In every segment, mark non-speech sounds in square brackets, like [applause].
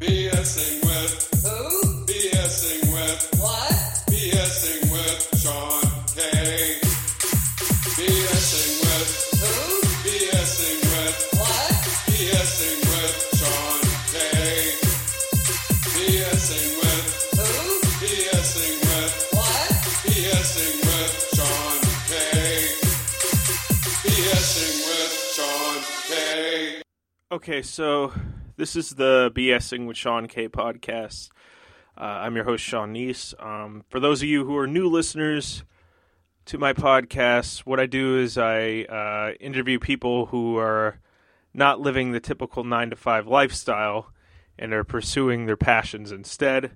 BSing with, Who? BSing with, What? BSing with Sean K. BSing with, Who? BSing with, What? BSing with Sean K. BSing with, Who? BSing with, What? BSing with Sean K. BSing with Sean K. Okay, so this is the BSing with Sean K podcast. Uh, I'm your host, Sean Neese. Um, for those of you who are new listeners to my podcast, what I do is I uh, interview people who are not living the typical nine to five lifestyle and are pursuing their passions instead.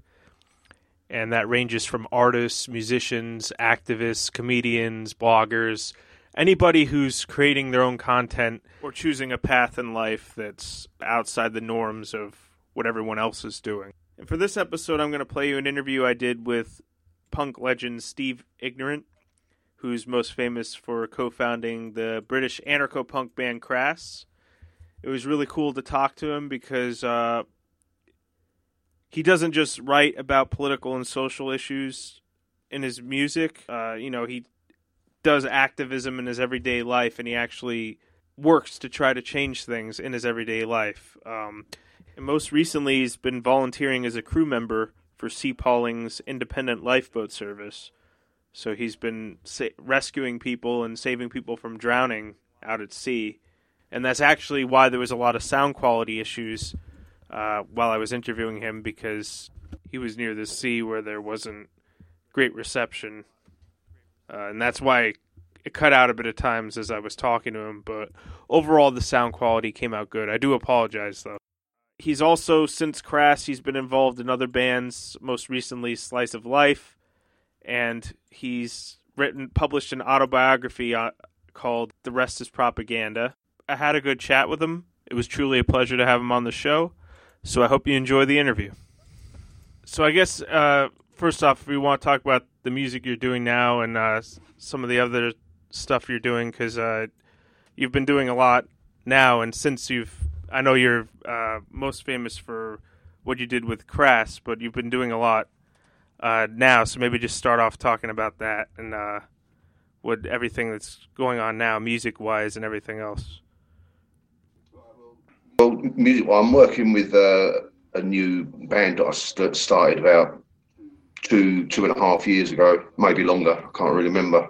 And that ranges from artists, musicians, activists, comedians, bloggers, anybody who's creating their own content or choosing a path in life that's outside the norms of what everyone else is doing. And for this episode, I'm going to play you an interview I did with punk legend Steve Ignorant, who's most famous for co founding the British anarcho punk band Crass. It was really cool to talk to him because uh, he doesn't just write about political and social issues in his music. Uh, you know, he does activism in his everyday life and he actually works to try to change things in his everyday life. Um, and most recently, he's been volunteering as a crew member for Sea Palling's independent lifeboat service. So he's been sa- rescuing people and saving people from drowning out at sea. And that's actually why there was a lot of sound quality issues uh, while I was interviewing him because he was near the sea where there wasn't great reception uh, and that's why it cut out a bit of times as I was talking to him. But overall, the sound quality came out good. I do apologize though. He's also since Crass, he's been involved in other bands. Most recently, Slice of Life, and he's written published an autobiography uh, called "The Rest Is Propaganda." I had a good chat with him. It was truly a pleasure to have him on the show. So I hope you enjoy the interview. So I guess uh, first off, we want to talk about the music you're doing now and uh, some of the other stuff you're doing because uh, you've been doing a lot now, and since you've, I know you're uh, most famous for what you did with Crass, but you've been doing a lot uh, now. So maybe just start off talking about that and uh, what everything that's going on now, music wise, and everything else. Well, music. Well, I'm working with uh, a new band that I st- started about two two and a half years ago, maybe longer. I can't really remember.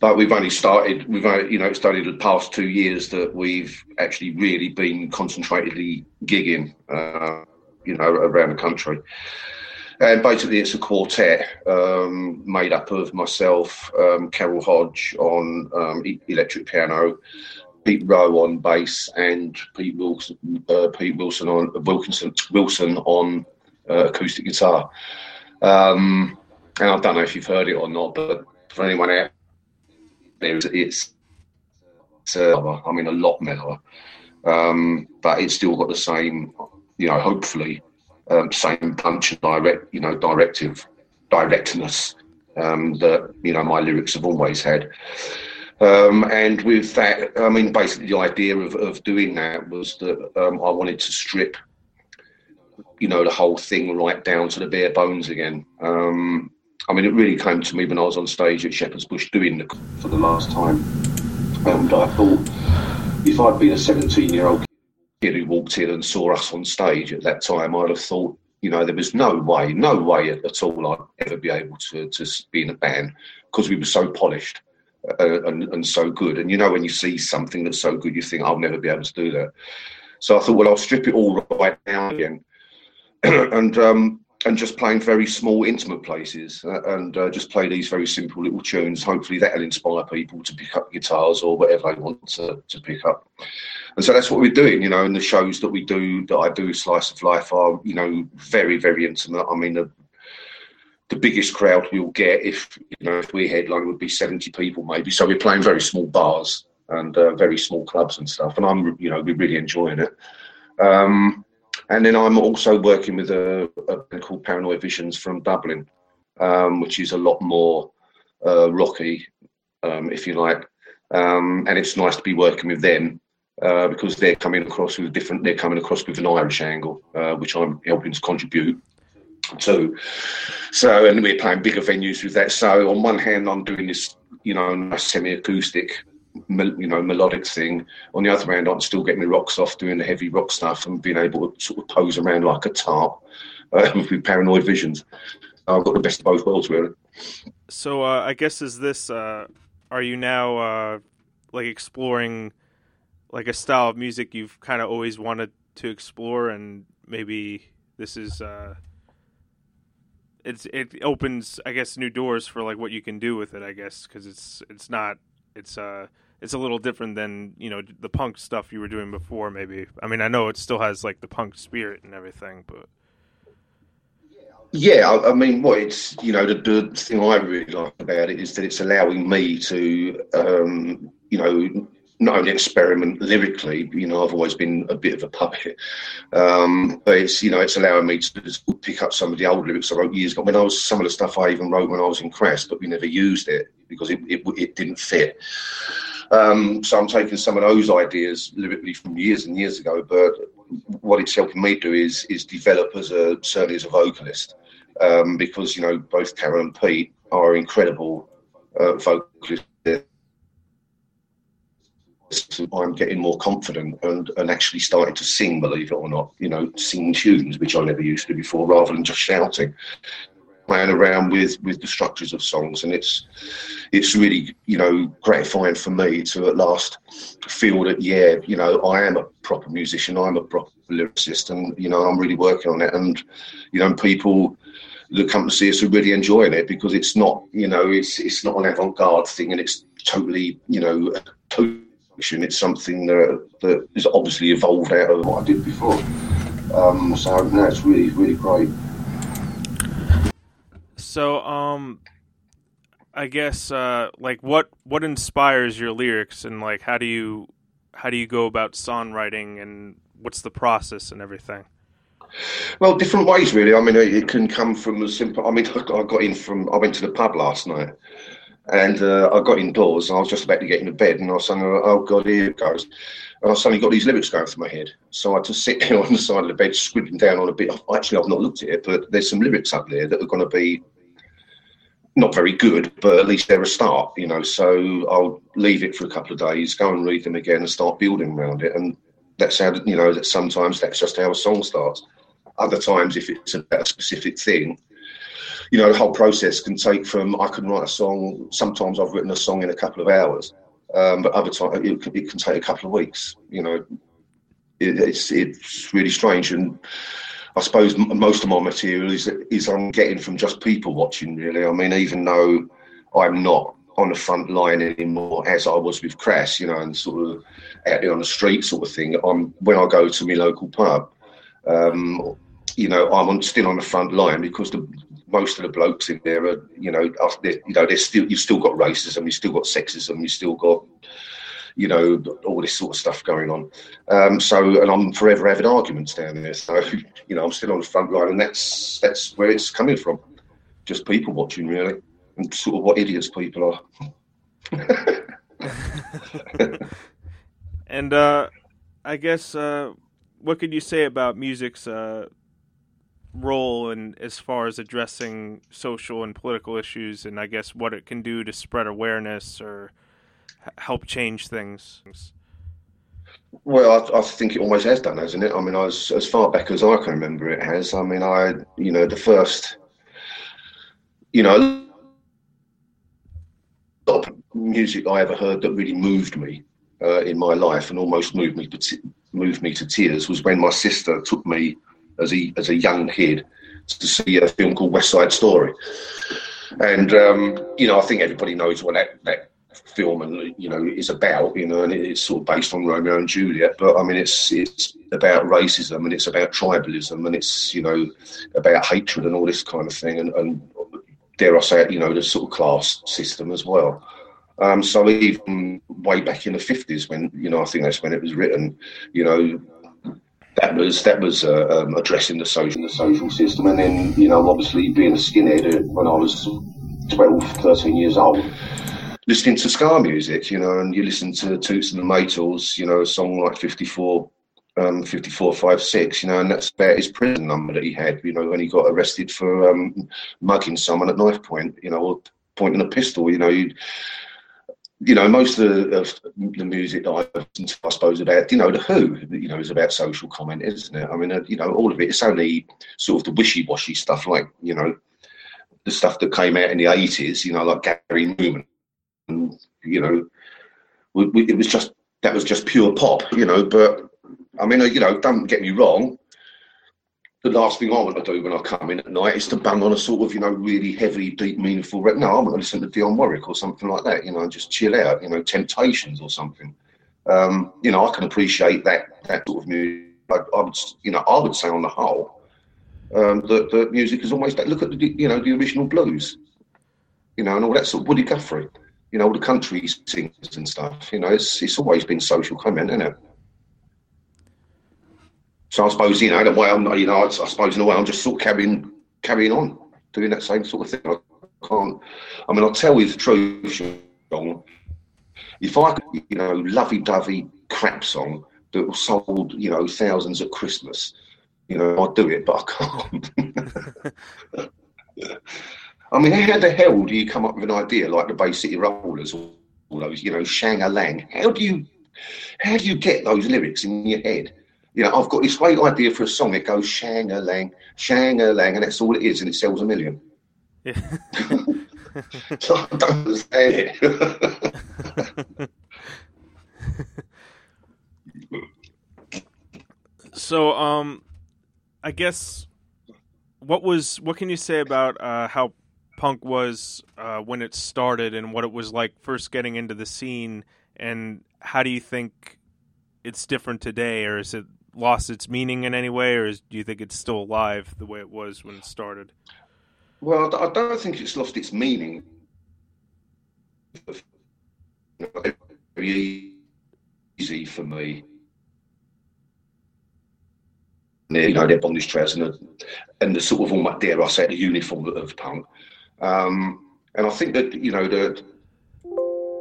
But we've only started. We've only, you know studied the past two years that we've actually really been concentratedly gigging, uh, you know, around the country. And basically, it's a quartet um, made up of myself, um, Carol Hodge on um, electric piano, Pete Rowe on bass and Pete Wilson, uh, Pete Wilson on Wilkinson Wilson on uh, acoustic guitar. Um, and I don't know if you've heard it or not, but for anyone out there, it's, it's, it's uh, I mean, a lot mellower, um, but it's still got the same, you know, hopefully, um, same punch and direct, you know, directive, directness um, that you know my lyrics have always had. Um, and with that, I mean, basically, the idea of, of doing that was that um, I wanted to strip, you know, the whole thing right down to the bare bones again. Um, I mean, it really came to me when I was on stage at Shepherd's Bush doing the for the last time, and I thought if I'd been a 17 year old kid who walked in and saw us on stage at that time, I'd have thought, you know, there was no way, no way at, at all I'd ever be able to, to be in a band because we were so polished uh, and, and so good. And you know, when you see something that's so good, you think, I'll never be able to do that. So I thought, well, I'll strip it all right down again. [clears throat] and um, and just playing very small, intimate places, uh, and uh, just play these very simple little tunes. Hopefully, that'll inspire people to pick up guitars or whatever they want to, to pick up. And so that's what we're doing, you know. And the shows that we do, that I do, Slice of Life, are you know very, very intimate. I mean, the the biggest crowd we'll get if you know if we headline would be 70 people maybe. So we're playing very small bars and uh, very small clubs and stuff. And I'm you know we're really enjoying it. Um, and then I'm also working with a, a band called Paranoid Visions from Dublin, um, which is a lot more uh, rocky, um, if you like. Um, and it's nice to be working with them uh, because they're coming across with different. They're coming across with an Irish angle, uh, which I'm helping to contribute to. So, and we're playing bigger venues with that. So, on one hand, I'm doing this, you know, nice semi-acoustic, you know, melodic thing. On the other hand, I'm still getting the rocks off, doing the heavy rock stuff, and being able to sort of pose around like a tarp uh, [laughs] with paranoid visions. I've got the best of both worlds, really. So uh, I guess is this? Uh, are you now uh, like exploring like a style of music you've kind of always wanted to explore, and maybe this is uh, it's it opens I guess new doors for like what you can do with it. I guess because it's it's not it's uh it's a little different than you know the punk stuff you were doing before. Maybe I mean I know it still has like the punk spirit and everything, but Yeah, I, mean, what it's you know the, the thing I really like about it is that it's allowing me to um, you know not only experiment lyrically. You know, I've always been a bit of a puppet, um, but it's you know it's allowing me to pick up some of the old lyrics I wrote years ago. When I was some of the stuff I even wrote when I was in Crass, but we never used it because it it, it didn't fit. Um, so I'm taking some of those ideas literally from years and years ago, but what it's helping me do is is develop as a certainly as a vocalist um, because you know both Karen and Pete are incredible uh, vocalists. I'm getting more confident and, and actually starting to sing, believe it or not, you know, sing tunes, which I never used to before, rather than just shouting. Playing around with, with the structures of songs, and it's it's really you know gratifying for me to at last feel that yeah, you know, I am a proper musician, I'm a proper lyricist, and you know, I'm really working on it, and you know, people that come to see us are really enjoying it because it's not, you know, it's it's not an avant-garde thing, and it's totally, you know, totally it's something that that is obviously evolved out of what I did before. Um, so no, really really great. So, um, I guess uh, like what what inspires your lyrics, and like how do you how do you go about songwriting, and what's the process and everything? Well, different ways really. I mean, it can come from a simple. I mean, I got in from. I went to the pub last night, and uh, I got indoors, I was just about to get into bed, and I was saying, "Oh God, here it goes." And I suddenly got these lyrics going through my head. So I had to sit [laughs] on the side of the bed, scribbling down on a bit. Actually, I've not looked at it, but there's some lyrics up there that are going to be not very good, but at least they're a start, you know. So I'll leave it for a couple of days, go and read them again, and start building around it. And that's how you know that sometimes that's just how a song starts. Other times, if it's about a specific thing, you know, the whole process can take from I can write a song. Sometimes I've written a song in a couple of hours, um, but other times it, it can take a couple of weeks. You know, it, it's it's really strange, and I suppose most of my material is is I'm getting from just people watching. Really, I mean, even though I'm not on the front line anymore as I was with Crass, you know, and sort of out there on the street sort of thing. I'm when I go to my local pub. Um, you know, I'm on, still on the front line because the most of the blokes in there are, you know, they're- you know, there's still you've still got racism, you've still got sexism, you've still got, you know, all this sort of stuff going on. Um, so, and I'm forever having arguments down there. So, [laughs] you know, I'm still on the front line, and that's that's where it's coming from. Just people watching, really, and sort of what idiots people are. [laughs] And uh, I guess uh, what could you say about music's uh, role in as far as addressing social and political issues, and I guess what it can do to spread awareness or help change things? Well, I, I think it always has done, hasn't it? I mean, as as far back as I can remember, it has. I mean, I, you know, the first, you know, music I ever heard that really moved me uh, in my life and almost moved me to moved me to tears was when my sister took me as a as a young kid to see a film called West Side Story, and um, you know, I think everybody knows what that that film and you know is about you know and it's sort of based on Romeo and Juliet but I mean it's it's about racism and it's about tribalism and it's you know about hatred and all this kind of thing and, and dare I say it you know the sort of class system as well. Um, so even way back in the 50s when you know I think that's when it was written you know that was that was uh, um, addressing the social the social system and then you know obviously being a skinhead when I was 12 13 years old listening to ska music, you know, and you listen to Toots and the Maytals, you know, a song like 54, um, 5456, you know, and that's about his prison number that he had, you know, when he got arrested for um, mugging someone at knife point, you know, or pointing a pistol, you know, you you know, most of the, of the music that I listen to, I suppose, about, you know, The Who, you know, is about social comment, isn't it? I mean, uh, you know, all of it, it's only sort of the wishy washy stuff, like, you know, the stuff that came out in the 80s, you know, like Gary Numan, and, you know, we, we, it was just, that was just pure pop, you know, but I mean, uh, you know, don't get me wrong, the last thing I want to do when I come in at night is to bang on a sort of, you know, really heavy, deep, meaningful record. No, I'm going to listen to Dionne Warwick or something like that, you know, and just chill out, you know, Temptations or something. Um, you know, I can appreciate that that sort of music. I, I would, you know, I would say on the whole um, that the music is almost look at the, you know, the original blues, you know, and all that sort of Woody Guthrie, you know, all the country singers and stuff. You know, it's it's always been social comment, isn't it? So I suppose you know the way I'm, not, you know, I, I suppose in a way I'm just sort of carrying carrying on doing that same sort of thing. I can't. I mean, I'll tell you the truth, Sean. If I could, you know, lovey-dovey crap song that sold, you know, thousands at Christmas, you know, I'd do it, but I can't. [laughs] [laughs] I mean, how the hell do you come up with an idea like the Bay City Rollers or all those, you know, Shang Lang? How do you, how do you get those lyrics in your head? You know, I've got this great idea for a song. It goes Shang Lang, Shang Lang, and that's all it is, and it sells a million. Yeah. [laughs] So I don't understand it. [laughs] so, um, I guess what was what can you say about uh, how punk was uh, when it started and what it was like first getting into the scene, and how do you think it's different today, or is it lost its meaning in any way, or is, do you think it's still alive the way it was when it started? Well, I don't think it's lost its meaning. Easy for me. You know, their bondage trousers and the, and the sort of almost, dare I say, the uniform of punk. Um, and I think that, you know, that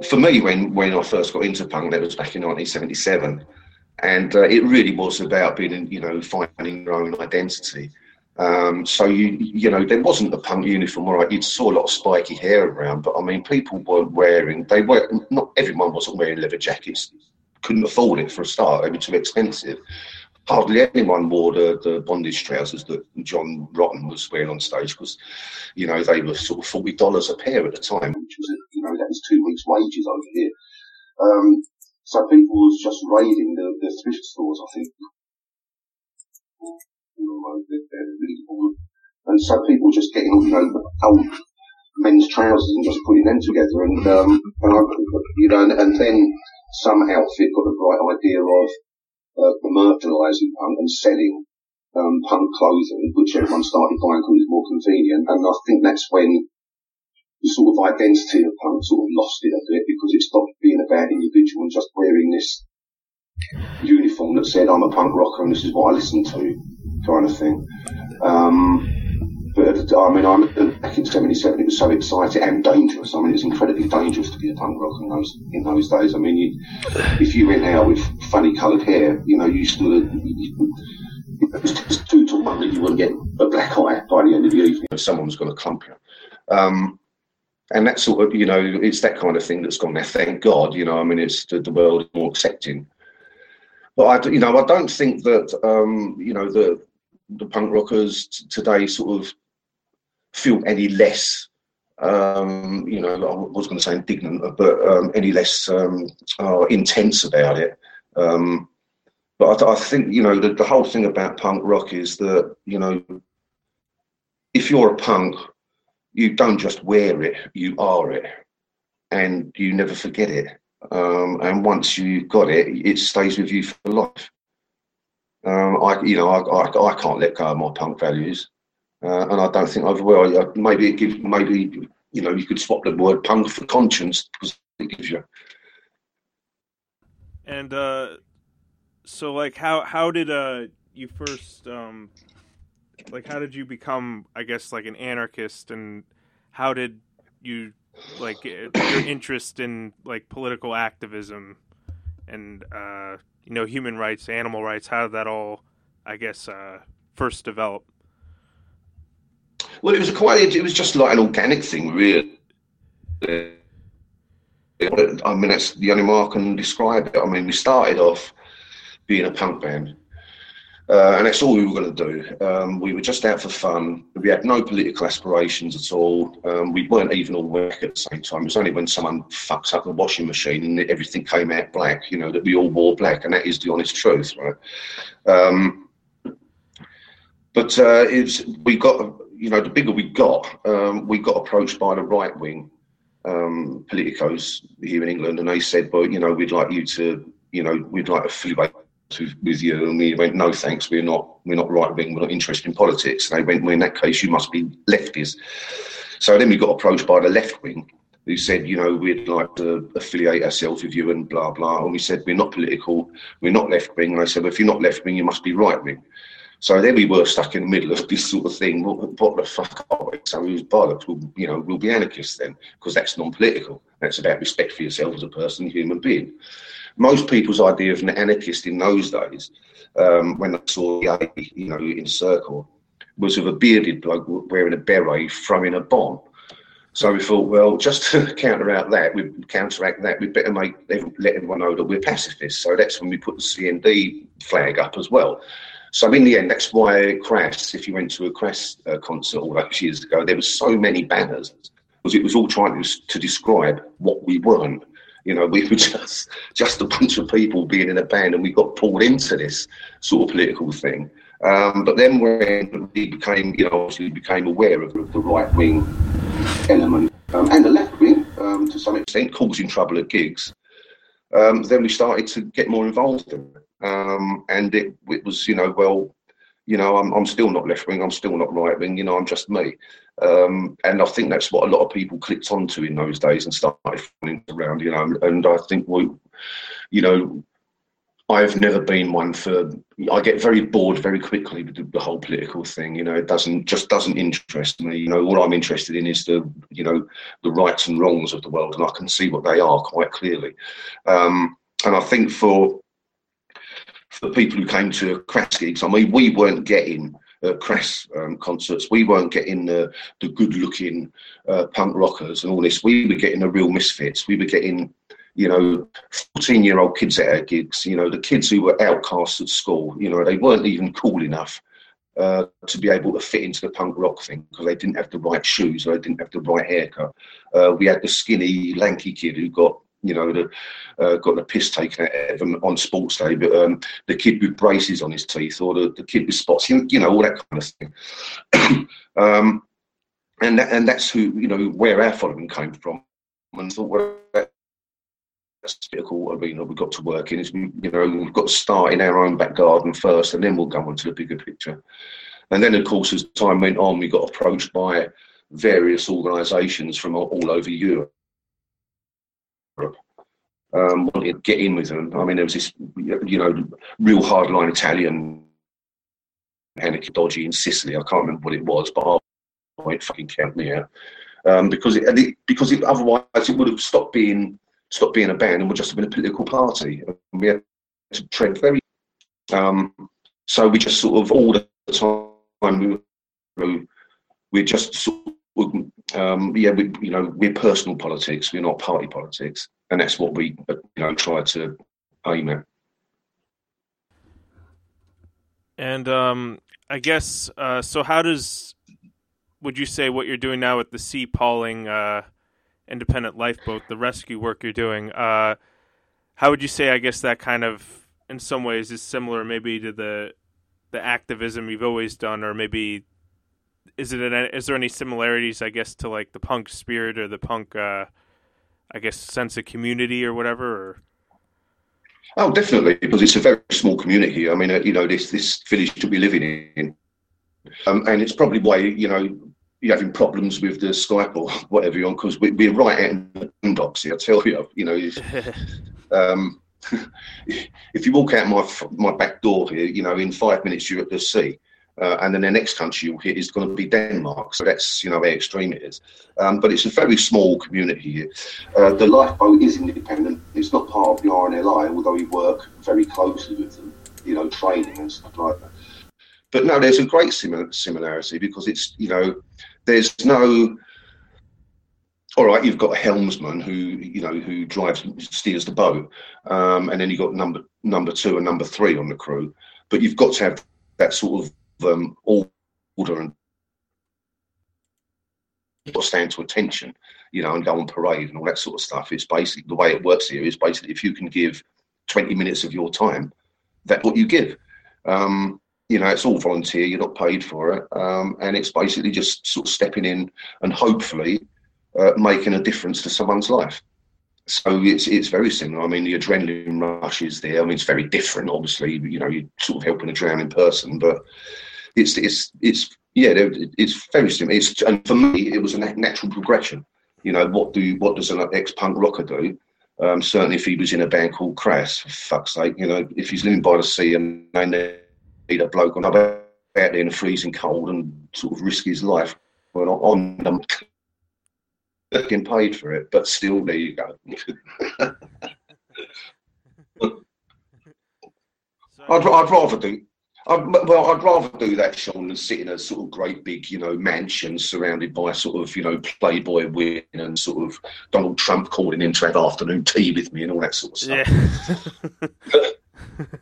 for me, when, when I first got into punk, that was back in 1977, and uh, it really was about being, you know, finding your own identity. Um, so you you know there wasn't a punk uniform, right. You saw a lot of spiky hair around, but I mean people weren't wearing. They were not everyone wasn't wearing leather jackets. Couldn't afford it for a start. They were too expensive. Hardly anyone wore the, the bondage trousers that John Rotten was wearing on stage because, you know, they were sort of forty dollars a pair at the time, which was you know that was two weeks' wages over here. Um, so people was just raiding the, the thrift stores, I think. And so people just getting, you know, old men's trousers and just putting them together. And, um, and I, you know, and, and then some outfit got the bright idea of uh, commercialising punk and selling um, punk clothing, which everyone started buying because it was more convenient. And I think that's when the sort of identity of punk sort of lost it a bit because it stopped being about individual and just wearing this uniform that said I'm a punk rocker and this is what I listen to, kind of thing. Um, but I mean, I'm back in '77. It was so exciting and dangerous. I mean, it's incredibly dangerous to be a punk rocker in those in those days. I mean, you, if you went out with funny coloured hair, you know, you still you, it was just two to one that you wouldn't get a black eye by the end of the evening. Someone's going to clump you. Um, and that sort of, you know, it's that kind of thing that's gone there. Thank God, you know. I mean, it's the, the world is more accepting. But I, you know, I don't think that, um, you know, the the punk rockers t- today sort of feel any less, um, you know, I was going to say indignant, but um, any less um, uh, intense about it. Um, but I, I, think, you know, the, the whole thing about punk rock is that, you know, if you're a punk, you don't just wear it, you are it, and you never forget it. Um, and once you've got it, it stays with you for life. Um, I, you know, I, I, I, can't let go of my punk values, uh, and I don't think I've well. Maybe it gives, maybe you know, you could swap the word punk for conscience because it gives you. And uh, so, like, how how did uh you first um like how did you become I guess like an anarchist, and how did you like uh, your interest in like political activism and uh, you know human rights, animal rights. How did that all, I guess, uh, first develop? Well, it was quite. It was just like an organic thing, really. I mean, that's the only way I can describe it. I mean, we started off being a punk band, uh, and that's all we were going to do. Um, we were just out for fun. We had no political aspirations at all. Um, we weren't even all work at the same time. It was only when someone fucks up the washing machine and everything came out black, you know, that we all wore black, and that is the honest truth, right? Um, but uh, it's we got, you know, the bigger we got, um, we got approached by the right wing um, politicos here in England, and they said, "Well, you know, we'd like you to, you know, we'd like to affiliate with, with you." And we went, "No, thanks. We're not. We're not right wing. We're not interested in politics." And they went, "Well, in that case, you must be lefties." So then we got approached by the left wing, who said, "You know, we'd like to affiliate ourselves with you," and blah blah. And we said, "We're not political. We're not left wing." And they said, well, "If you're not left wing, you must be right wing." So then we were stuck in the middle of this sort of thing. What, what the fuck are we? So we was bollocks. We'll, you know, we'll be anarchists then, because that's non-political. That's about respect for yourself as a person, human being. Most people's idea of an anarchist in those days, um, when they saw the you know, in circle, was of a bearded bloke wearing a beret throwing a bomb. So we thought, well, just to [laughs] counteract that, we counteract that, we'd better make let everyone know that we're pacifists. So that's when we put the CND flag up as well. So in the end, that's why Crass, if you went to a Crass uh, concert all those years ago, there were so many banners because it was all trying to, to describe what we weren't. You know, we [laughs] were just just a bunch of people being in a band, and we got pulled into this sort of political thing. Um, but then when we became, you know, obviously became aware of the, right wing element um, and the left wing um, to some extent, causing trouble at gigs, um, then we started to get more involved in it. Um, and it, it was, you know, well, you know, I'm, I'm still not left wing, I'm still not right wing, you know, I'm just me. Um, and I think that's what a lot of people clicked onto in those days and started finding around, you know. And I think we, you know, I've never been one for. I get very bored very quickly with the, the, whole political thing. You know, it doesn't just doesn't interest me. You know, all I'm interested in is the you know the rights and wrongs of the world, and I can see what they are quite clearly. Um, and I think for for people who came to Crass gigs, I mean, we weren't getting uh, Crass um, concerts. We weren't getting the, the good looking uh, punk rockers and all this. We were getting the real misfits. We were getting, you know, 14 year old kids at our gigs, you know, the kids who were outcasts at school, you know, they weren't even cool enough. Uh, to be able to fit into the punk rock thing because they didn't have the right shoes or they didn't have the right haircut. Uh, we had the skinny, lanky kid who got you know, uh, got the piss taken out of him on sports day, but um, the kid with braces on his teeth or the, the kid with spots, you, know, all that kind of thing. [clears throat] um, and that, and that's who you know where our following came from. And thought, well, that's a cool arena we've got to work in. Is we, you know, we've got to start in our own back garden first, and then we'll go on to the bigger picture. And then, of course, as time went on, we got approached by various organisations from all over Europe um, wanted to get in with them. I mean, there was this, you know, real hardline Italian Henneke Dodgy in Sicily. I can't remember what it was, but I fucking count me out. Um, because it, because it, otherwise it would have stopped being stopped being a band and would just have been a political party. And we had to tread very. Um, so we just sort of all the time we we just sort um, yeah, we, you know, we're personal politics. We're not party politics and that's what we you know try to aim at. And um, I guess uh, so. How does would you say what you're doing now with the Sea Palling uh, independent lifeboat, the rescue work you're doing? Uh, how would you say? I guess that kind of, in some ways, is similar maybe to the the activism you've always done, or maybe is it an, is there any similarities? I guess to like the punk spirit or the punk uh, I guess, sense of community or whatever? Or? Oh, definitely, because it's a very small community. I mean, uh, you know, this this village that we're living in, um, and it's probably why you know you're having problems with the Skype or [laughs] whatever you're on, because we, are right out in the boondocks here. I tell you, you know, [laughs] um, [laughs] if you walk out my my back door here, you know, in five minutes you're at the sea. Uh, and then the next country you'll hit is going to be Denmark. So that's you know how extreme it is. Um, but it's a very small community here. Uh, the lifeboat is independent. It's not part of the RNLI, although we work very closely with them. You know, training and stuff like that. But no, there's a great similar, similarity because it's you know, there's no. All right, you've got a helmsman who you know who drives steers the boat, um, and then you've got number number two and number three on the crew. But you've got to have that sort of um, order and stand to attention, you know, and go on parade and all that sort of stuff. It's basically the way it works here is basically if you can give 20 minutes of your time, that's what you give. Um, you know, it's all volunteer, you're not paid for it. Um, and it's basically just sort of stepping in and hopefully uh, making a difference to someone's life. So it's it's very similar. I mean, the adrenaline rush is there. I mean, it's very different. Obviously, you know, you're sort of helping a drowning person, but it's it's it's yeah, it's very similar. It's and for me, it was a natural progression. You know, what do what does an ex-punk rocker do? Um, certainly, if he was in a band called Crass, for fuck's sake, you know, if he's living by the sea and they need a bloke on out there in the freezing cold and sort of risk his life, well, on them getting paid for it, but still, there you go. [laughs] I'd, I'd rather do. I'd, well, I'd rather do that, Sean, than sit in a sort of great big, you know, mansion surrounded by sort of, you know, Playboy women and sort of Donald Trump calling in to have afternoon tea with me and all that sort of stuff.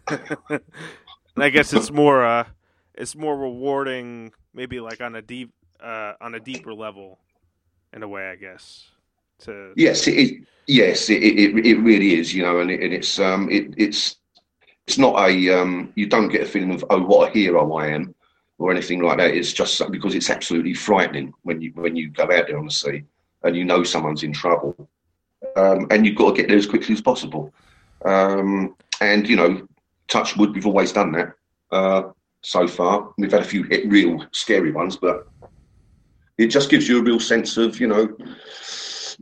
Yeah. [laughs] I guess it's more, uh, it's more rewarding, maybe like on a deep, uh, on a deeper level in a way, I guess. To yes, it, it yes, it, it it really is, you know, and, it, and it's um it it's it's not a um you don't get a feeling of oh what a hero I am or anything like that. It's just because it's absolutely frightening when you when you go out there on the sea and you know someone's in trouble, um, and you've got to get there as quickly as possible. Um, and you know, touch wood, we've always done that uh, so far. We've had a few hit real scary ones, but it just gives you a real sense of, you know,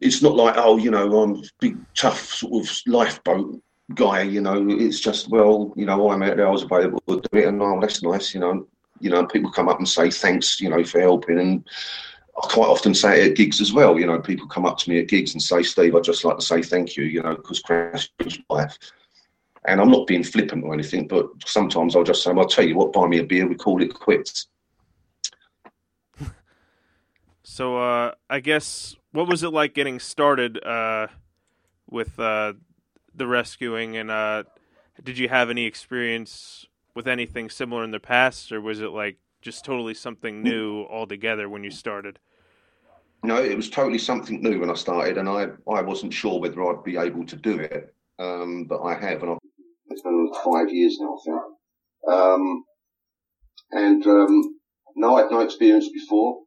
it's not like, oh, you know, I'm big, tough sort of lifeboat guy, you know. It's just, well, you know, I'm out there, I was available to do it, and oh, that's nice, you know. You know, people come up and say thanks, you know, for helping, and I quite often say it at gigs as well. You know, people come up to me at gigs and say, Steve, I'd just like to say thank you, you know, because crash is life. And I'm not being flippant or anything, but sometimes I'll just say, I'll tell you what, buy me a beer, we call it quits. [laughs] So uh, I guess what was it like getting started uh, with uh, the rescuing, and uh, did you have any experience with anything similar in the past, or was it like just totally something new altogether when you started? No, it was totally something new when I started, and I I wasn't sure whether I'd be able to do it, um, but I have, and I've, it's been five years now, I think. Um, and um, no, I had no experience before.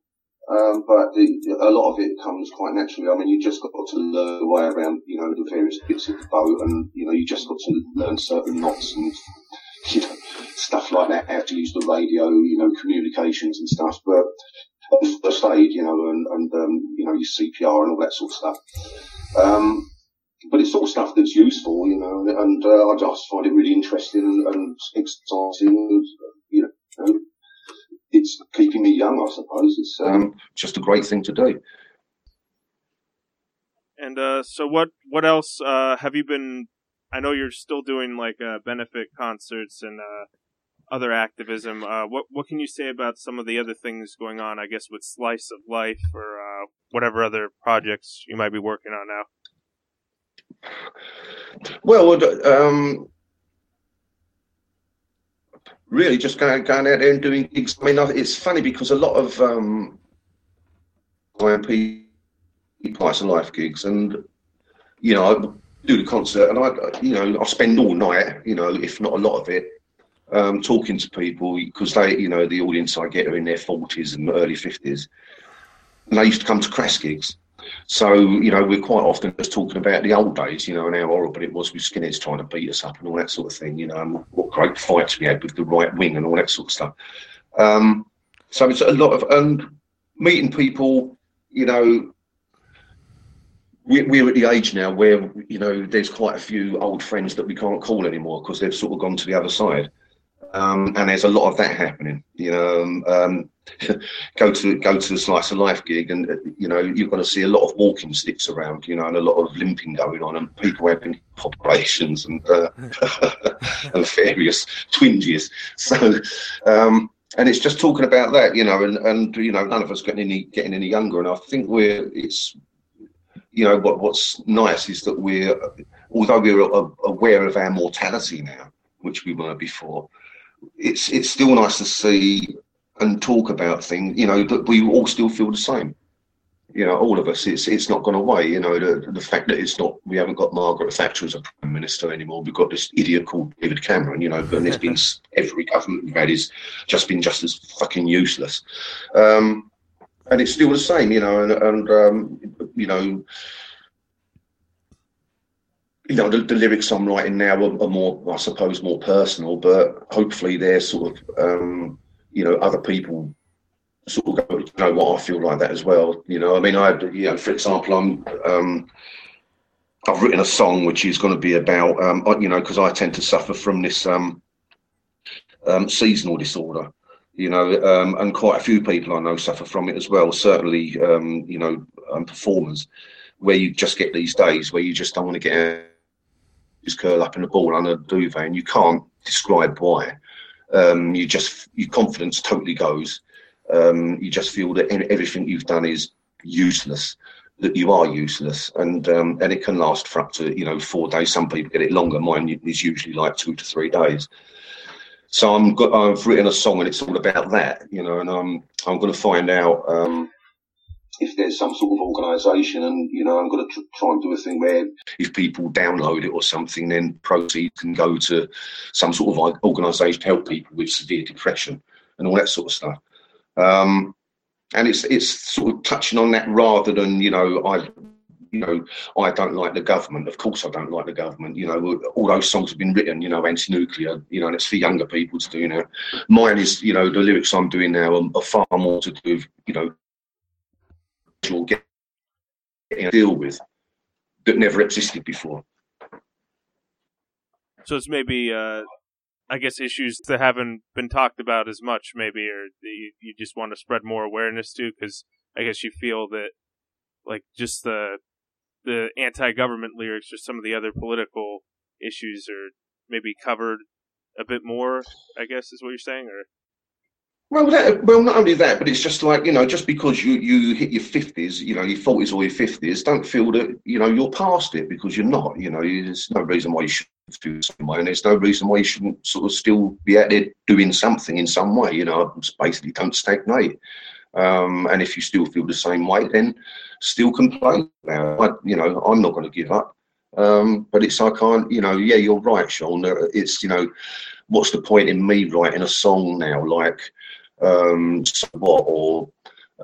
Um, but the, a lot of it comes quite naturally. I mean, you just got to learn the way around, you know, the various bits of the boat, and you know, you just got to learn certain knots and you know, stuff like that. How to use the radio, you know, communications and stuff. But first aid, you know, and, and um, you know, your CPR and all that sort of stuff. Um, but it's all stuff that's useful, you know, and uh, I just find it really interesting and, and exciting, you know it's keeping me young, I suppose. It's um, just a great thing to do. And uh, so, what what else uh, have you been? I know you're still doing like uh, benefit concerts and uh, other activism. Uh, what what can you say about some of the other things going on? I guess with Slice of Life or uh, whatever other projects you might be working on now. Well, um, really just going, going out there and doing gigs. I mean, it's funny because a lot of um, IMP Slice of Life gigs, and you know, I do the concert, and I, you know, I spend all night, you know, if not a lot of it, um, talking to people because they, you know, the audience I get are in their forties and early fifties, and they used to come to crass gigs. So, you know, we're quite often just talking about the old days, you know, and how horrible it was with skinheads trying to beat us up and all that sort of thing, you know, and what great fights we had with the right wing and all that sort of stuff. Um, so it's a lot of, and meeting people, you know, we're at the age now where, you know, there's quite a few old friends that we can't call anymore because they've sort of gone to the other side. Um, and there's a lot of that happening. You know, um, um, [laughs] go to go to a slice of life gig, and uh, you know you're going to see a lot of walking sticks around. You know, and a lot of limping going on, and people having operations and uh, [laughs] and various twinges. So, um, and it's just talking about that. You know, and and you know none of us getting any getting any younger, and I think we're it's you know what what's nice is that we're although we're aware of our mortality now, which we weren't before it's it's still nice to see and talk about things. You know but we all still feel the same. You know, all of us. It's it's not gone away. You know, the the fact that it's not. We haven't got Margaret Thatcher as a prime minister anymore. We've got this idiot called David Cameron. You know, and there's been [laughs] every government we've had is just been just as fucking useless. Um, and it's still the same. You know, and and um, you know you know, the, the, lyrics I'm writing now are, are, more, I suppose, more personal, but hopefully they're sort of, um, you know, other people sort of go, you know what I feel like that as well. You know, I mean, I, you know, for example, I'm, um, I've written a song which is going to be about, um, you know, because I tend to suffer from this um, um, seasonal disorder, you know, um, and quite a few people I know suffer from it as well. Certainly, um, you know, um, performers where you just get these days where you just don't want to get just curl up in a ball under a duvet, and you can't describe why. Um, you just your confidence totally goes. Um, you just feel that everything you've done is useless, that you are useless, and um, and it can last for up to you know four days. Some people get it longer. Mine is usually like two to three days. So I'm got, I've written a song and it's all about that, you know, and I'm I'm going to find out um, if there's some sort of organisation, and you know, I'm going to tr- try and do a thing where if people download it or something, then proceeds can go to some sort of organisation to help people with severe depression and all that sort of stuff. Um, and it's it's sort of touching on that rather than you know I you know, I don't like the government. Of course, I don't like the government. You know, all those songs have been written, you know, anti-nuclear, you know, and it's for younger people to do now. Mine is, you know, the lyrics I'm doing now are, are far more to do with, you know, or getting a deal with that never existed before. So it's maybe, uh, I guess, issues that haven't been talked about as much, maybe, or you, you just want to spread more awareness to, because I guess you feel that, like, just the the anti-government lyrics or some of the other political issues are maybe covered a bit more. I guess is what you're saying, or well, that, well, not only that, but it's just like you know, just because you you hit your fifties, you know, your forties or your fifties, don't feel that you know you're past it because you're not. You know, there's no reason why you should feel the same way, and there's no reason why you shouldn't sort of still be out there doing something in some way. You know, basically don't stagnate. Um, and if you still feel the same way, then still complain about it. I, you know, I'm not going to give up. Um, but it's I can't, you know, yeah, you're right, Sean. It's you know, what's the point in me writing a song now like um, what, or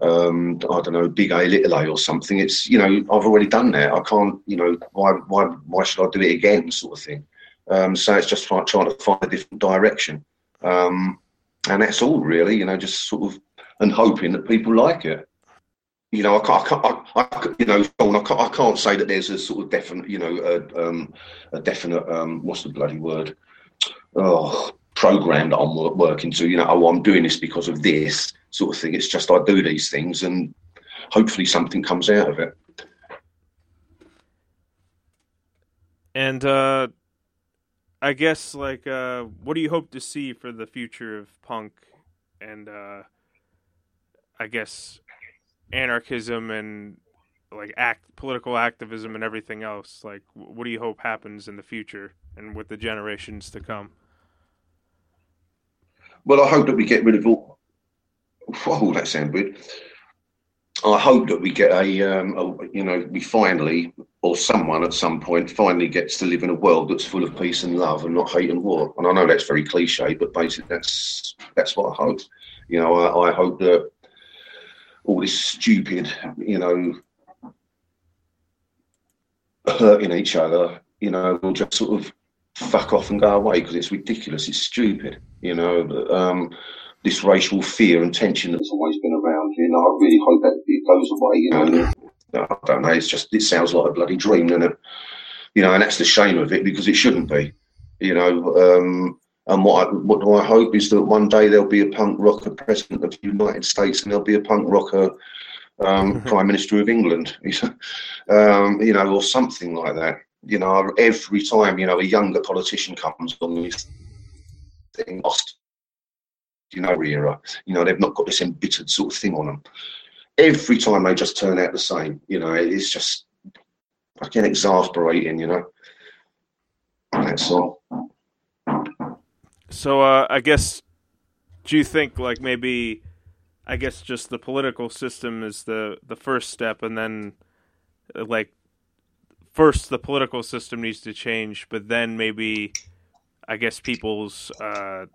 um, I don't know, big A, little A, or something. It's you know, I've already done that. I can't, you know, why, why, why should I do it again, sort of thing. Um, so it's just like trying to find a different direction, um, and that's all really, you know, just sort of and hoping that people like it. You know, I can't, I can't, I, I you know, I can't, I can't say that there's a sort of definite, you know, a, um, a definite, um, what's the bloody word? Oh, program that I'm working to. You know, oh, I'm doing this because of this sort of thing. It's just I do these things, and hopefully something comes out of it. And uh, I guess, like, uh, what do you hope to see for the future of punk and, uh, I guess, anarchism and like act political activism and everything else? Like, what do you hope happens in the future and with the generations to come? Well, I hope that we get rid of all. Whoa, that sounds weird. I hope that we get a, um, a, you know, we finally, or someone at some point, finally gets to live in a world that's full of peace and love and not hate and war. And I know that's very cliche, but basically that's that's what I hope. You know, I, I hope that all this stupid, you know, hurting each other, you know, will just sort of fuck off and go away because it's ridiculous. It's stupid. You know, um, this racial fear and tension that's always been around. You know, I really hope that it goes away. You know, I don't know. It's just it sounds like a bloody dream, doesn't it? You know, and that's the shame of it because it shouldn't be. You know, um, And what I, what do I hope is that one day there'll be a punk rocker president of the United States, and there'll be a punk rocker um, [laughs] prime minister of England, [laughs] um, you know, or something like that. You know, every time you know a younger politician comes on, this think, lost, you know, era. You know, they've not got this embittered sort of thing on them. Every time they just turn out the same. You know, it's just fucking exasperating. You know, that's all. So uh, I guess do you think like maybe I guess just the political system is the the first step, and then like first the political system needs to change, but then maybe I guess people's uh,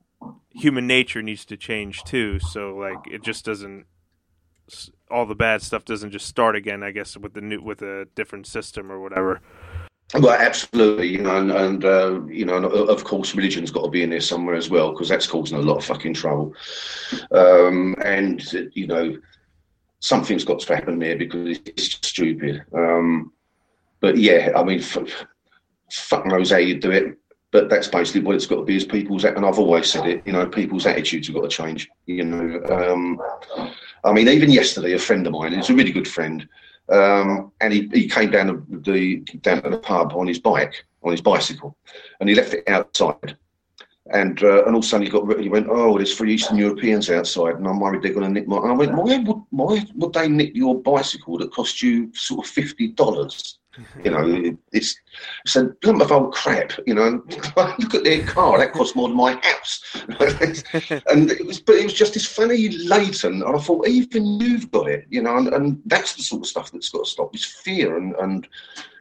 human nature needs to change too. So like it just doesn't all the bad stuff doesn't just start again. I guess with the new with a different system or whatever. Well, absolutely, you know, and, and uh, you know, and of course, religion's got to be in there somewhere as well because that's causing a lot of fucking trouble. Um, and you know, something's got to happen there because it's stupid. Um, but yeah, I mean, fuck knows how you do it, but that's basically what it's got to be. Is people's and I've always said it. You know, people's attitudes have got to change. You know, um, I mean, even yesterday, a friend of mine, it's a really good friend. Um, and he, he came down the down to the pub on his bike, on his bicycle, and he left it outside. And uh, and all of a sudden he got he went, oh, there's three Eastern Europeans outside, and I'm worried they're going to nick my. I went, why would why would they nick your bicycle that cost you sort of fifty dollars? You know, it's it's a lump of old crap. You know, [laughs] look at their car; that cost more than my house. [laughs] and it was, but it was just this funny latent. And I thought, even you've got it. You know, and, and that's the sort of stuff that's got to stop. Is fear and and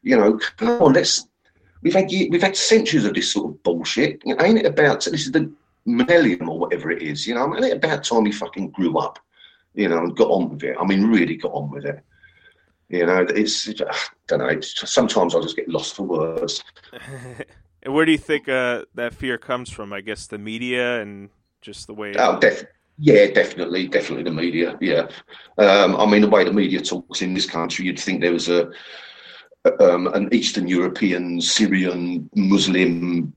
you know, come on, let's. We've had we've had centuries of this sort of bullshit. Ain't it about this is the millennium or whatever it is? You know, ain't it about time we fucking grew up? You know, and got on with it. I mean, really got on with it. You know, it's I don't know. It's, sometimes I just get lost for words. [laughs] and where do you think uh, that fear comes from? I guess the media and just the way. Oh, def- yeah, definitely, definitely the media. Yeah, um, I mean the way the media talks in this country, you'd think there was a um, an Eastern European, Syrian, Muslim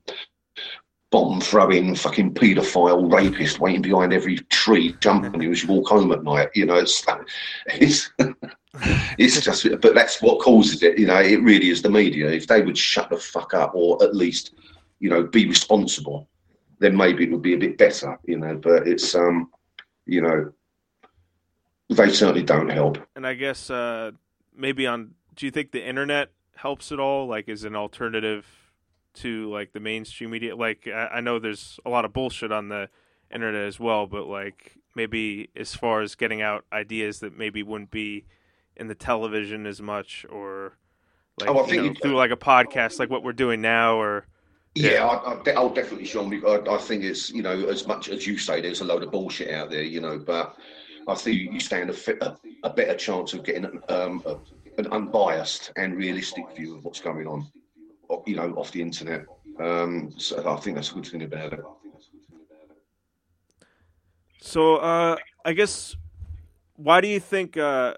bomb throwing fucking paedophile rapist waiting behind every tree jumping you as you walk home at night. You know, it's it's [laughs] it's just, but that's what causes it. You know, it really is the media. If they would shut the fuck up, or at least, you know, be responsible, then maybe it would be a bit better. You know, but it's um, you know, they certainly don't help. And I guess uh, maybe on. Do you think the internet helps at all? Like, is an alternative to like the mainstream media? Like, I, I know there's a lot of bullshit on the internet as well, but like maybe as far as getting out ideas that maybe wouldn't be in the television as much, or like oh, you know, through like a podcast, like what we're doing now, or yeah, yeah I, will definitely, Sean. I, I think it's you know as much as you say, there's a load of bullshit out there, you know, but I think you stand a, a, a better chance of getting um, a, an unbiased and realistic view of what's going on, you know, off the internet. Um, so I think that's a good thing about it. So uh, I guess why do you think uh,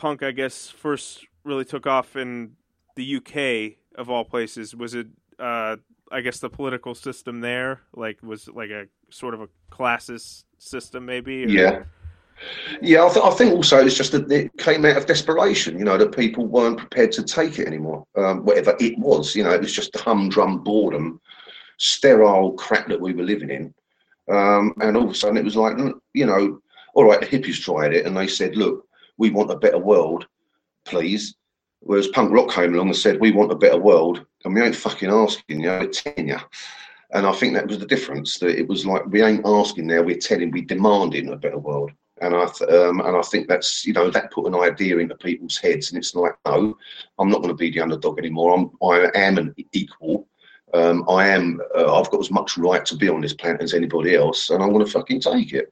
punk, I guess, first really took off in the UK of all places? Was it, uh, I guess, the political system there? Like, was it like a sort of a classist system, maybe? Or? Yeah. Yeah, I, th- I, think also it's just that it came out of desperation, you know, that people weren't prepared to take it anymore, um, whatever it was. You know, it was just humdrum boredom, sterile crap that we were living in. Um, and all of a sudden it was like, you know, all right, the hippies tried it and they said, look, we want a better world, please. Whereas punk rock came along and said, we want a better world, and we ain't fucking asking, you know, telling you. And I think that was the difference. That it was like we ain't asking now, we're telling, we're demanding a better world. And I th- um, and I think that's you know that put an idea into people's heads, and it's like, no, I'm not going to be the underdog anymore. I'm I am an equal. Um, I am. Uh, I've got as much right to be on this planet as anybody else, and I'm going to fucking take it.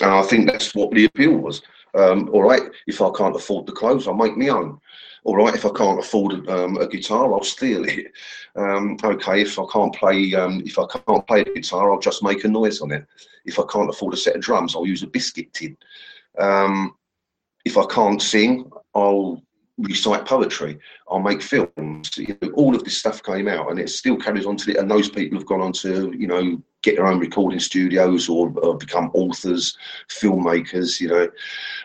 And I think that's what the appeal was. Um, all right, if I can't afford the clothes, I'll make my own. All right, if I can't afford um, a guitar, I'll steal it. [laughs] Um, okay, if I can't play, um, if I can't play the guitar, I'll just make a noise on it. If I can't afford a set of drums, I'll use a biscuit tin. Um, if I can't sing, I'll recite poetry. I'll make films. You know, all of this stuff came out, and it still carries on to it. And those people have gone on to, you know, get their own recording studios or, or become authors, filmmakers. You know,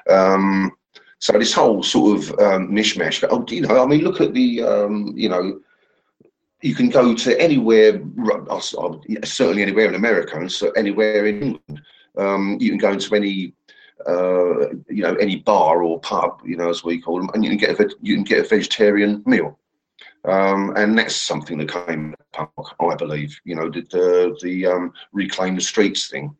um, so this whole sort of um, mishmash. Oh, you know, I mean, look at the um, you know. You can go to anywhere, uh, certainly anywhere in America, and so anywhere in England. Um, you can go into any uh, you know, any bar or pub, you know, as we call them, and you can get a you can get a vegetarian meal. Um, and that's something that came out of punk, I believe. You know, the the, the um, reclaim the streets thing.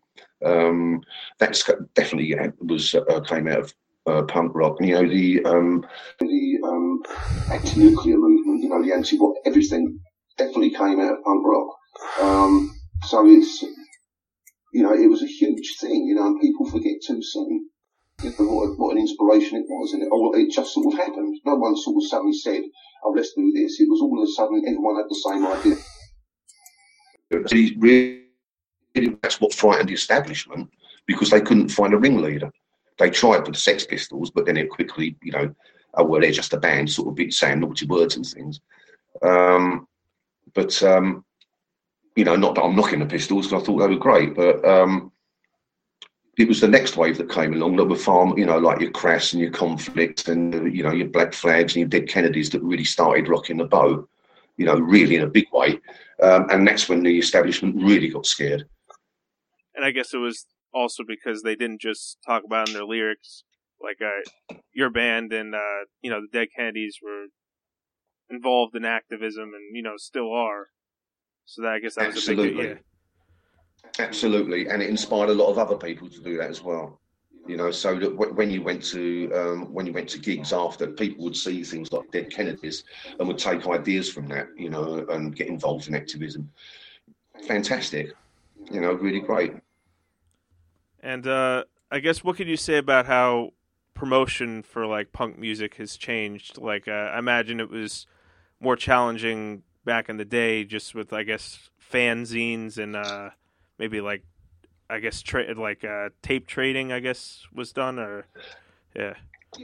Um, that's definitely was uh, came out of uh, punk rock. You know, the um, the um, anti-nuclear movement. You know, the anti-what everything definitely came out of punk rock. Um, so it's you know, it was a huge thing, you know, and people forget too soon what, what an inspiration it was. And it, oh, it just sort of happened. No one sort of suddenly said, oh, let's do this. It was all of a sudden everyone had the same idea. Really, that's what frightened the establishment because they couldn't find a ringleader. They tried with the Sex Pistols, but then it quickly, you know, oh, well, they're just a band, sort of bit saying naughty words and things. Um, but um, you know, not that I'm knocking the Pistols because I thought they were great, but um, it was the next wave that came along that were far, you know, like your Crass and your Conflict and you know your Black Flags and your Dead Kennedys that really started rocking the boat, you know, really in a big way, um, and that's when the establishment really got scared. And I guess it was also because they didn't just talk about in their lyrics, like uh, your band and uh, you know the Dead Kennedys were involved in activism and you know still are so that, I guess that was Absolutely. a big yeah. Absolutely, and it inspired a lot of other people to do that as well. You know, so that when you went to um, when you went to gigs after, people would see things like Dead Kennedys and would take ideas from that. You know, and get involved in activism. Fantastic. You know, really great. And uh, I guess what could you say about how promotion for like punk music has changed? Like, uh, I imagine it was more challenging back in the day, just with I guess fanzines and uh, maybe like I guess tra- like uh, tape trading. I guess was done or yeah.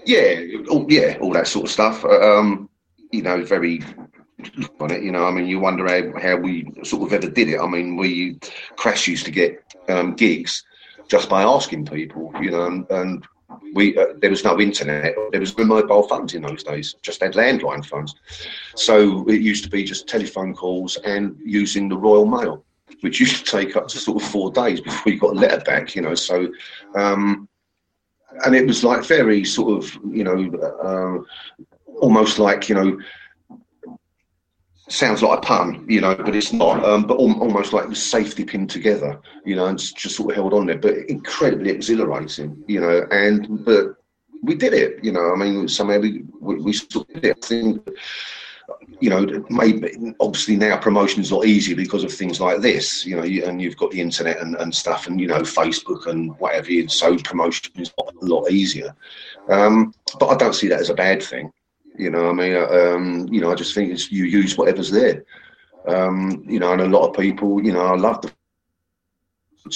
Yeah, all, yeah, all that sort of stuff. Uh, um, you know, very on it. You know, I mean, you wonder how, how we sort of ever did it. I mean, we Crass used to get um, gigs just by asking people. You know, and, and we uh, there was no internet, there was no mobile phones in those days, just had landline phones. So it used to be just telephone calls and using the Royal Mail, which used to take up to sort of four days before you got a letter back. You know, so. Um, and it was like very sort of, you know, uh, almost like, you know, sounds like a pun, you know, but it's not. Um, but al- almost like it was safety pinned together, you know, and just sort of held on there. But incredibly exhilarating, you know. And but we did it, you know. I mean, somehow we we, we sort of did it. I think, you know, maybe obviously now promotion is a lot easier because of things like this, you know, and you've got the internet and, and stuff, and you know, Facebook and whatever. and So promotion is a lot easier. Um, but I don't see that as a bad thing. You know, I mean, um, you know, I just think it's you use whatever's there. Um, you know, and a lot of people, you know, I love the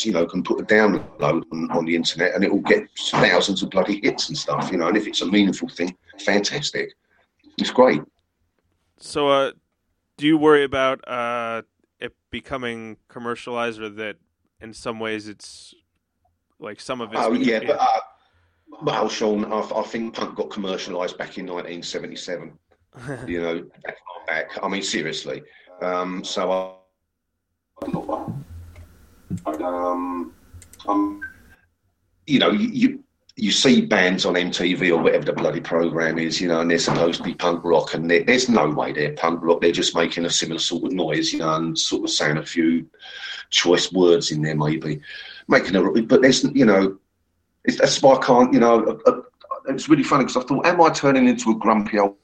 you know, can put a download on, on the internet and it will get thousands of bloody hits and stuff, you know, and if it's a meaningful thing, fantastic. It's great. So, uh, do you worry about uh, it becoming commercialized or that in some ways it's like some of it? Oh, yeah, but uh, well, Sean, I, I think punk got commercialised back in 1977. [laughs] you know, back, back. I mean, seriously. Um, so I, um, um, you know, you you see bands on MTV or whatever the bloody program is, you know, and they're supposed to be punk rock, and there's no way they're punk rock. They're just making a similar sort of noise, you know, and sort of saying a few choice words in there, maybe making a. But there's, you know, it's, that's why I can't, you know, uh, uh, it's really funny because I thought, am I turning into a grumpy old,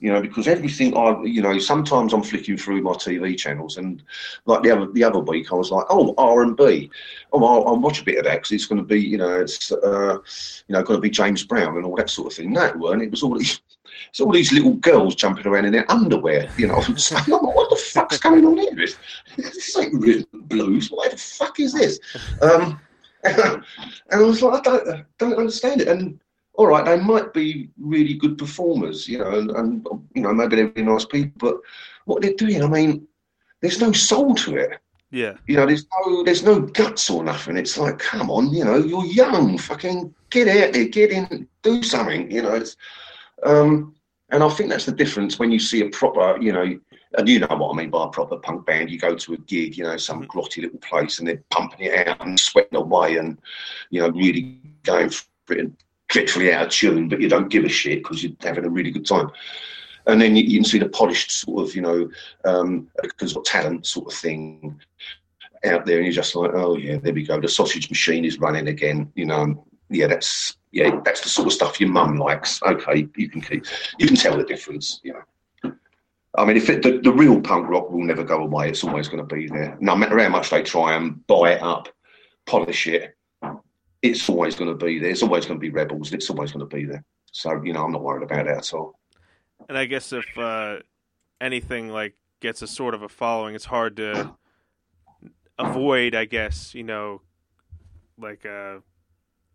you know, because everything I, you know, sometimes I'm flicking through my TV channels and like the other the other week I was like, oh R and B, oh I'll, I'll, watch a bit of that because it's going to be, you know, it's uh, you know going to be James Brown and all that sort of thing. That weren't. It was all these. It's all these little girls jumping around in their underwear, you know. [laughs] like, what the fuck's going on here? This ain't rhythm blues. What the fuck is this? Um, [laughs] and I was like, I don't, I don't understand it. And all right, they might be really good performers, you know, and, and you know maybe they're really nice people, but what they're doing, I mean, there's no soul to it. Yeah. You know, there's no there's no guts or nothing. It's like, come on, you know, you're young, fucking get out there, get in, do something. You know, it's um, and I think that's the difference when you see a proper, you know, and you know what I mean by a proper punk band. You go to a gig, you know, some grotty little place, and they're pumping it out and sweating away, and you know, really going for it, and dreadfully out of tune, but you don't give a shit because you're having a really good time. And then you, you can see the polished sort of, you know, um, got talent sort of thing out there, and you're just like, oh yeah, there we go. The sausage machine is running again. You know, yeah, that's yeah, that's the sort of stuff your mum likes. Okay, you can keep, you can tell the difference. You know, I mean, if it, the the real punk rock will never go away, it's always going to be there. No matter how much they try and buy it up, polish it, it's always going to be there. It's always going to be rebels. It's always going to be there. So you know, I'm not worried about that at all. And I guess if uh, anything like gets a sort of a following, it's hard to avoid. I guess you know, like uh,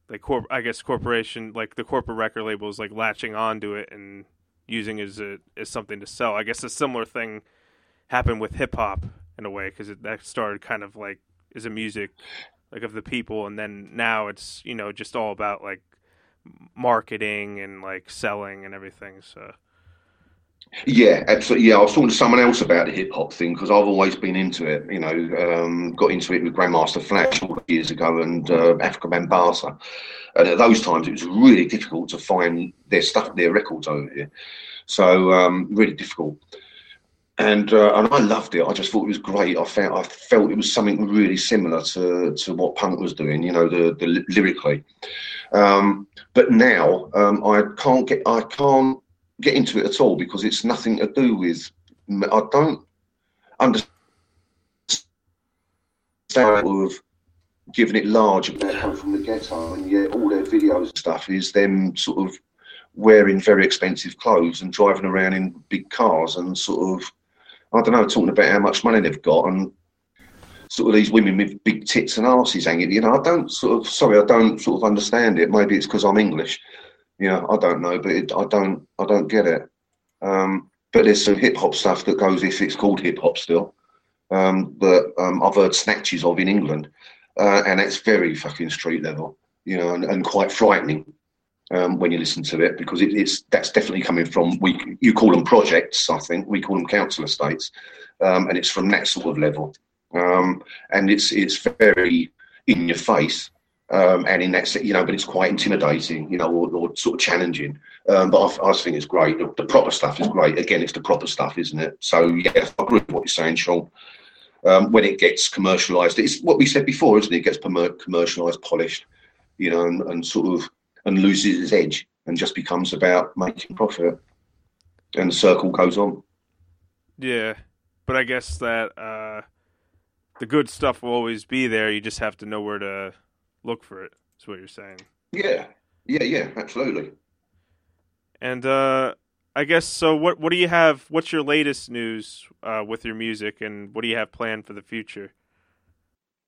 like corp. I guess corporation, like the corporate record labels, like latching onto it and using it as a as something to sell. I guess a similar thing happened with hip hop in a way because that started kind of like as a music like of the people, and then now it's you know just all about like marketing and like selling and everything. So. Yeah, absolutely. Yeah, I was talking to someone else about the hip hop thing because I've always been into it. You know, um, got into it with Grandmaster Flash years ago and uh, Afrika Bambaataa. And at those times, it was really difficult to find their stuff, their records over here. So um, really difficult. And uh, and I loved it. I just thought it was great. I felt I felt it was something really similar to, to what punk was doing. You know, the the lyrically. Um, but now um, I can't get I can't get into it at all because it's nothing to do with. I don't understand of giving it large about come from the ghetto, and yet all their videos and stuff is them sort of wearing very expensive clothes and driving around in big cars and sort of I don't know talking about how much money they've got and sort of these women with big tits and asses hanging. You know, I don't sort of sorry, I don't sort of understand it. Maybe it's because I'm English You know, I don't know, but it, I don't, I don't get it. Um, but there's some hip hop stuff that goes if it's called hip hop still. Um, that um, I've heard snatches of in England, uh, and it's very fucking street level, you know, and, and quite frightening um, when you listen to it because it, it's that's definitely coming from we you call them projects, I think we call them council estates, um, and it's from that sort of level, um, and it's it's very in your face um, and in that, you know, but it's quite intimidating, you know, or, or sort of challenging. Um, but I, I think it's great. The, the, proper stuff is great. Again, it's the proper stuff, isn't it? So yeah, I agree with what you're saying, Sean. Um, when it gets commercialised, it's what we said before, isn't it? It gets commercialised, polished, you know, and, and sort of and loses its edge and just becomes about making profit, and the circle goes on. Yeah, but I guess that uh, the good stuff will always be there. You just have to know where to look for it. Is what you're saying? Yeah, yeah, yeah, absolutely. And uh, I guess so. What what do you have? What's your latest news uh, with your music, and what do you have planned for the future?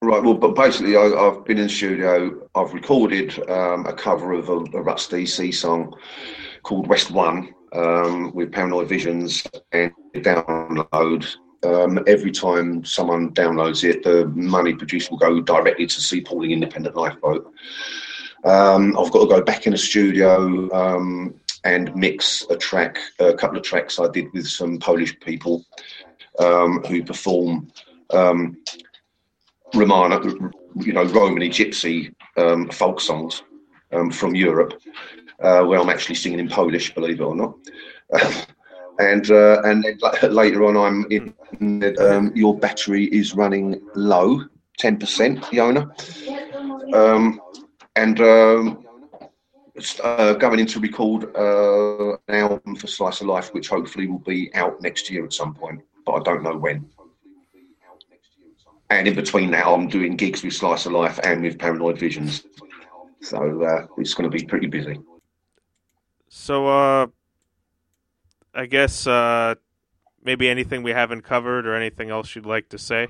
Right. Well, but basically, I, have been in the studio. I've recorded um, a cover of a, a Ruts DC song called West One um, with Paranoid Visions and download um, every time someone downloads it, the money produced will go directly to Sea Palling Independent Lifeboat. Um, I've got to go back in the studio um, and mix a track, a couple of tracks I did with some Polish people um, who perform um, Romana, you know, Romany gypsy um, folk songs from Europe, uh, where I'm actually singing in Polish, believe it or not. [laughs] and uh, and then later on I'm in um, your battery is running low, ten percent, Yona, um, and um, uh, going in to record uh, an album for Slice of Life, which hopefully will be out next year at some point, but I don't know when. And in between that, I'm doing gigs with Slice of Life and with Paranoid Visions, so uh, it's going to be pretty busy. So, uh, I guess uh, maybe anything we haven't covered or anything else you'd like to say?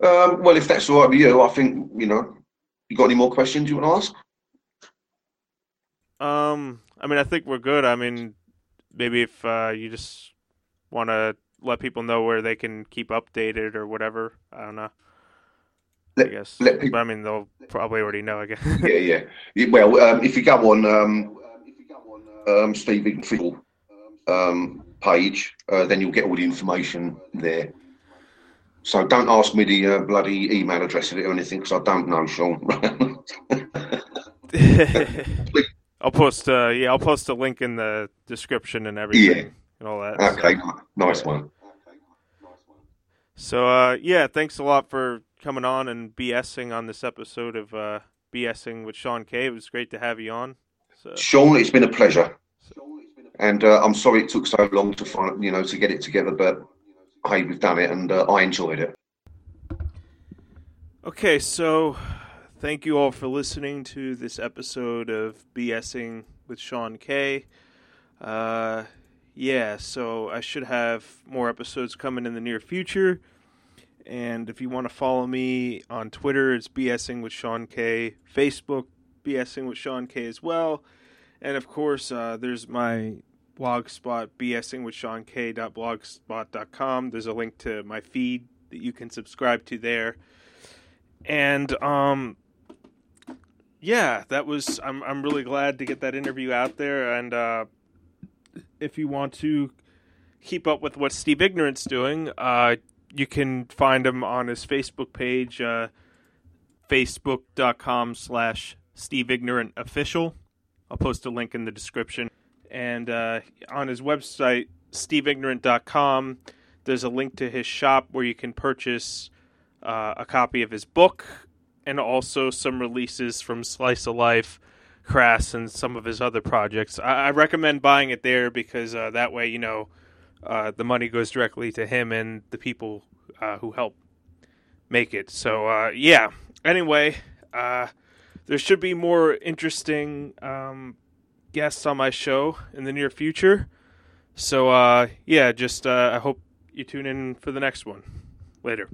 Um, well, if that's all right with you, I think, you know, you got any more questions you want to ask? Um, I mean, I think we're good. I mean, maybe if uh, you just want to let people know where they can keep updated or whatever. I don't know. I guess. let people, But I mean, they'll probably already know. I guess. [laughs] yeah, yeah, yeah. Well, um, if you go on um, um, Steve Ignorant official um, page, uh, then you'll get all the information there. So don't ask me the uh, bloody email address of it or anything because I don't know, Sean. [laughs] I'll post. Uh, yeah, I'll post a link in the description and everything and all that. so- okay, nice one. So uh, yeah, thanks a lot for coming on and BSing on this episode of uh, BSing with Sean K. It was great to have you on. So, Sean, it's been a pleasure, and uh, I'm sorry it took so long to find, you know, to get it together, but hey, we've done it, and uh, I enjoyed it. okay, so thank you all for listening to this episode of BSing with Sean K. Uh, yeah, so I should have more episodes coming in the near future. And if you want to follow me on Twitter, it's BSing with Sean K. Facebook, BSing with Sean K as well. And of course, uh, there's my blog spot, BSing with Sean K.blogspot.com. There's a link to my feed that you can subscribe to there. And um, yeah, that was. I'm I'm really glad to get that interview out there. And uh, if you want to keep up with what Steve Ignorant's doing, uh, you can find him on his Facebook page, uh, facebook.com slash Steve Ignorant Official. I'll post a link in the description. And uh, on his website, steveignorant.com, there's a link to his shop where you can purchase uh, a copy of his book and also some releases from Slice of Life, Crass, and some of his other projects. I, I recommend buying it there because uh, that way, you know, uh, the money goes directly to him and the people uh, who help make it. So, uh, yeah. Anyway, uh, there should be more interesting um, guests on my show in the near future. So, uh, yeah, just I hope you tune in for the next one. Later.